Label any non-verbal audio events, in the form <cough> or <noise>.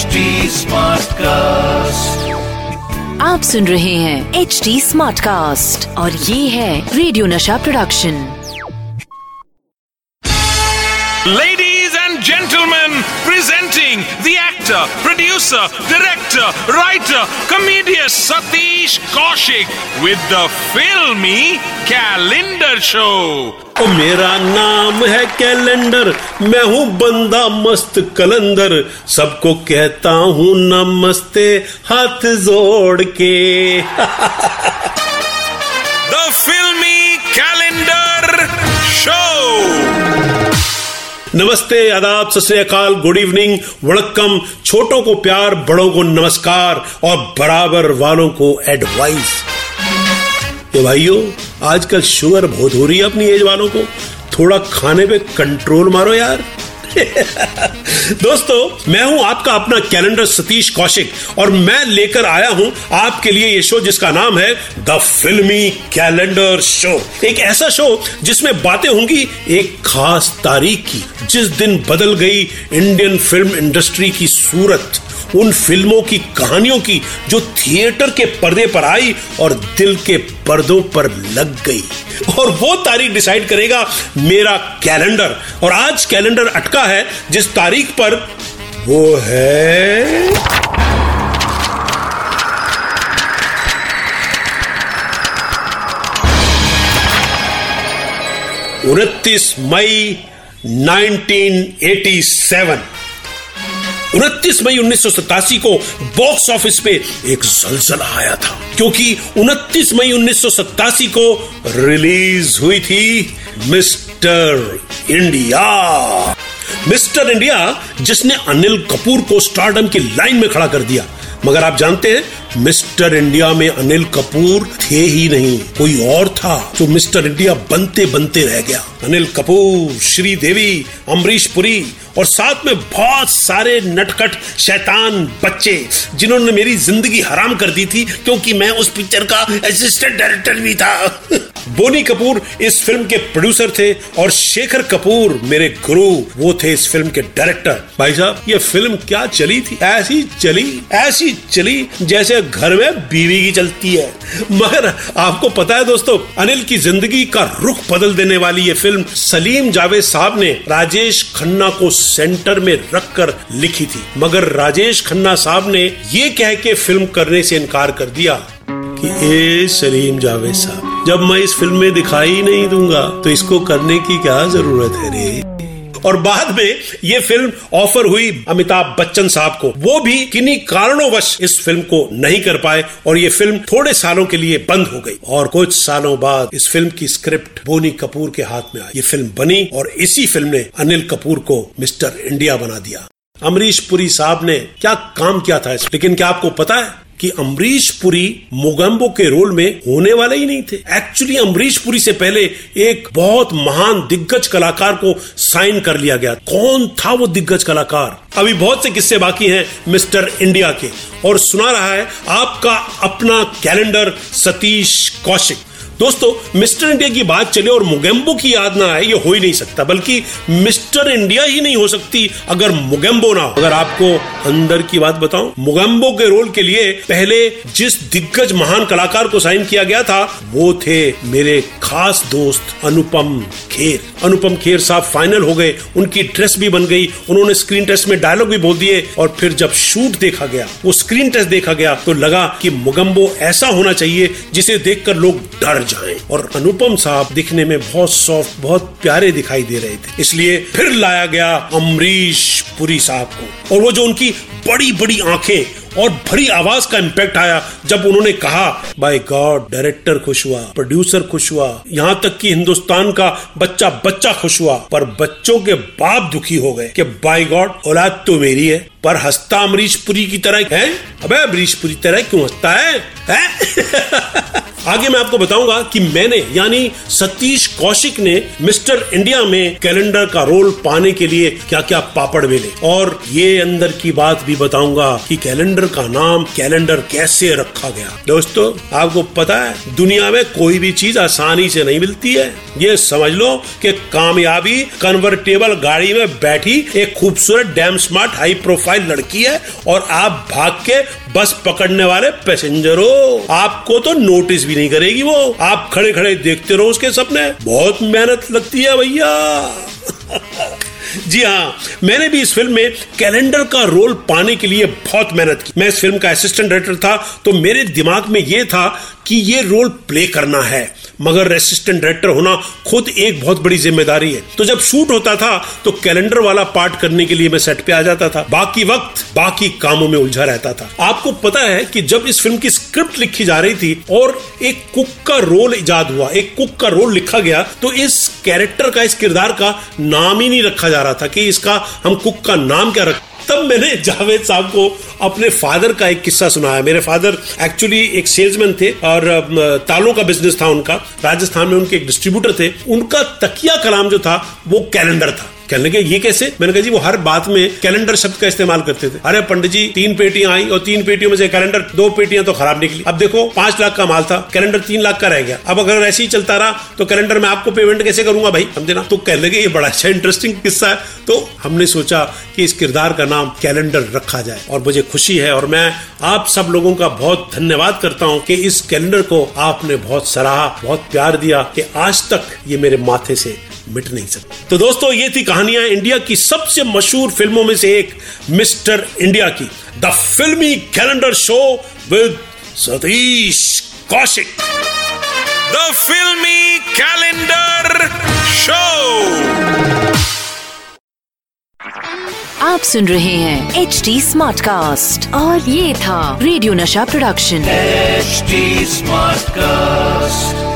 H T smart cast आप सुन रहे हैं एच टी स्मार्ट कास्ट और ये है radio Nasha production ladies and gentleman presenting actor, producer, director, writer, comedian Satish Kaushik with the filmy Calendar Show. ओ मेरा नाम है कैलेंडर मैं हूँ बंदा मस्त कलंदर सबको कहता हूँ नमस्ते हाथ जोड़ के The filmy Calendar Show. नमस्ते आदाब, सत गुड इवनिंग, वणक्कम, छोटों को प्यार, बड़ों को नमस्कार और बराबर वालों को एडवाइस तो भाइयों, आजकल शुगर बहुत हो रही है अपनी एज वालों को। थोड़ा खाने पे कंट्रोल मारो यार। <laughs> दोस्तों, मैं हूँ आपका अपना कैलेंडर सतीश कौशिक और मैं लेकर आया हूँ आपके लिए ये शो जिसका नाम है द फिल्मी कैलेंडर शो एक ऐसा शो जिसमें बातें होंगी एक खास तारीख की, जिस दिन बदल गई इंडियन फ़िल्म इंडस्ट्री की सूरत। उन फ़िल्मों की कहानियों की जो थिएटर के पर्दे पर आई और दिल के पर्दों पर लग गई। और वो तारीख डिसाइड करेगा मेरा कैलेंडर। और आज कैलेंडर अटका है, जिस तारीख पर वो है। उनतीस मई 1987 उनतीस मई उन्नीस को बॉक्स ऑफ़िस पे एक जलजला आया था, क्योंकि 29 मई उन्नीस सौ सत्तासी को रिलीज़ हुई थी मिस्टर इंडिया। मिस्टर इंडिया, जिसने अनिल कपूर को स्टारडम की लाइन में खड़ा कर दिया। मगर आप जानते हैं मिस्टर इंडिया में अनिल कपूर थे ही नहीं। कोई और था जो मिस्टर इंडिया बनते बनते रह गया। अनिल कपूर, श्रीदेवी अमरीश पुरी और साथ में बहुत सारे नटखट, शैतान बच्चे जिन्होंने मेरी ज़िंदगी हराम कर दी थी क्योंकि मैं उस पिक्चर का असिस्टेंट डायरेक्टर भी था। <laughs> बोनी कपूर इस फ़िल्म के प्रोड्यूसर थे और शेखर कपूर मेरे गुरु, वो थे इस फ़िल्म के डायरेक्टर भाई साहब, ये फ़िल्म क्या चली थी? ऐसी चली ऐसी चली जैसे घर में बीवी की चलती है। मगर आपको पता है दोस्तों, अनिल की ज़िंदगी का रुख बदल देने वाली ये फ़िल्म सलीम जावेद साहब ने राजेश खन्ना को सेंटर में रखकर लिखी थी। मगर राजेश खन्ना साहब ने ये कह के फ़िल्म करने से इनकार कर दिया कि, ए सलीम जावेद साहब, जब मैं इस फ़िल्म में दिखाई नहीं दूँगा तो इसको करने की क्या ज़रूरत है रे? और बाद में ये फ़िल्म ऑफ़र हुई अमिताभ बच्चन साहब को। वो भी किन्हीं कारणोंवश इस फ़िल्म को नहीं कर पाए और ये फ़िल्म थोड़े सालों के लिए बंद हो गई। और कुछ सालों बाद इस फ़िल्म की स्क्रिप्ट बोनी कपूर के हाथ में आई। ये फ़िल्म बनी और इसी फ़िल्म ने अनिल कपूर को मिस्टर इंडिया बना दिया। अमरीश पुरी साहब ने क्या काम किया था इस लेकिन क्या आपको पता है कि अमरीश पुरी मोगम्बो के रोल में होने वाले ही नहीं थे। एक्चुअली अमरीश पुरी से पहले एक बहुत महान दिग्गज कलाकार को साइन कर लिया गया। कौन था वो दिग्गज कलाकार? अभी बहुत से किस्से बाकी हैं मिस्टर इंडिया के। और सुना रहा है आपका अपना कैलेंडर सतीश कौशिक। दोस्तों, मिस्टर इंडिया की बात चले और मुगेम्बो की याद ना आए, ये हो ही नहीं सकता। बल्कि मिस्टर इंडिया ही नहीं हो सकती अगर मुगेम्बो ना हो। अगर आपको अंदर की बात बताऊँ, मुगेम्बो के रोल के लिए पहले जिस दिग्गज महान कलाकार को साइन किया गया था, वो थे मेरे खास दोस्त अनुपम खेर। अनुपम खेर साहब फाइनल हो गए, उनकी ड्रेस भी बन गई, उन्होंने स्क्रीन टेस्ट में डायलॉग भी बोल दिए, और फिर जब शूट देखा गया, वो स्क्रीन टेस्ट देखा गया तो लगा कि मुगम्बो ऐसा होना चाहिए जिसे देखकर लोग डर जाएँ। और अनुपम साहब दिखने में बहुत सॉफ्ट बहुत प्यारे दिखाई दे रहे थे। इसलिए फिर लाया गया अमरीश पुरी साहब को। और वो जो उनकी बड़ी बड़ी आँखें और भरी आवाज़ का इम्पैक्ट आया जब उन्होंने कहा बाय गॉड डायरेक्टर खुश हुआ प्रोड्यूसर खुश हुआ यहाँ तक कि हिंदुस्तान का बच्चा बच्चा खुश हुआ पर बच्चों के बाप दुखी हो गए कि बाय गॉड औलाद तो मेरी है पर हंसता अमरीश पुरी की तरह है? अबे अमरीश पुरी तरह क्यों हंसता है, है? <laughs> आगे मैं आपको बताऊँगा कि मैंने, यानी सतीश कौशिक ने मिस्टर इंडिया में कैलेंडर का रोल पाने के लिए क्या क्या पापड़ बेले। और ये अंदर की बात भी बताऊँगा कि कैलेंडर कैलेंडर का नाम, कैलेंडर कैसे रखा गया। दोस्तों, आपको पता है, दुनिया में कोई भी चीज़ आसानी से नहीं मिलती है। ये समझ लो कि कामयाबी कन्वर्टेबल गाड़ी में बैठी एक खूबसूरत डैम स्मार्ट हाई प्रोफ़ाइल लड़की है और आप भाग के बस पकड़ने वाले पैसेंजर हो। आपको तो नोटिस भी नहीं करेगी वो। आप खड़े खड़े देखते रहो उसके सपने। बहुत मेहनत लगती है भैया। <laughs> जी हाँ मैंने भी इस फ़िल्म में कैलेंडर का रोल पाने के लिए बहुत मेहनत की। मैं इस फ़िल्म का असिस्टेंट डायरेक्टर था तो मेरे दिमाग में यह था कि ये रोल प्ले करना है। मगर असिस्टेंट डायरेक्टर होना खुद एक बहुत बड़ी ज़िम्मेदारी है। तो जब शूट होता था तो कैलेंडर वाला पार्ट करने के लिए मैं सेट पे आ जाता था। बाकी वक्त, बाकी कामों में उलझा रहता था। आपको पता है कि जब इस फ़िल्म की स्क्रिप्ट लिखी जा रही थी और एक कुक का रोल इजाद हुआ, एक कुक का रोल लिखा गया तो इस कैरेक्टर का, इस किरदार का नाम ही नहीं रखा जा रहा था कि इसका, हम कुक का नाम क्या रख तब मैंने जावेद साहब को अपने फादर का एक किस्सा सुनाया। मेरे फादर एक्चुअली एक सेल्समैन थे और तालों का बिज़नेस था उनका। राजस्थान में उनके एक डिस्ट्रीब्यूटर थे। उनका तकिया कलाम जो था, वो कैलेंडर था। कहने लगे, ये कैसे? मैंने कहा, जी, वो हर बात में कैलेंडर शब्द का इस्तेमाल करते थे। अरे, पंडित जी, तीन पेटियाँ आई और तीन पेटियों में से कैलेंडर, दो पेटियाँ तो खराब निकली। अब देखो, पाँच लाख का माल था, कैलेंडर तीन लाख का रह गया। अब अगर ऐसे ही चलता रहा तो कैलेंडर में आपको पेमेंट कैसे करूँगा भाई? समझे ना? तो कहने लगे, ये बड़ा अच्छा इंटरेस्टिंग किस्सा है। तो हमने सोचा कि इस किरदार का नाम कैलेंडर रखा जाए और मुझे खुशी है और मैं आप सब लोगों का बहुत धन्यवाद करता हूँ कि इस कैलेंडर को आपने बहुत सराहा, बहुत प्यार दिया कि आज तक ये मेरे माथे से मिट नहीं सकती। तो दोस्तों ये थी कहानियाँ इंडिया की सबसे मशहूर फ़िल्मों में से एक मिस्टर इंडिया की। The filmy calendar show with Satish Kaushik. The filmy calendar show. आप सुन रहे हैं एच डी स्मार्ट कास्ट और ये था radio Nasha production. HD smart cast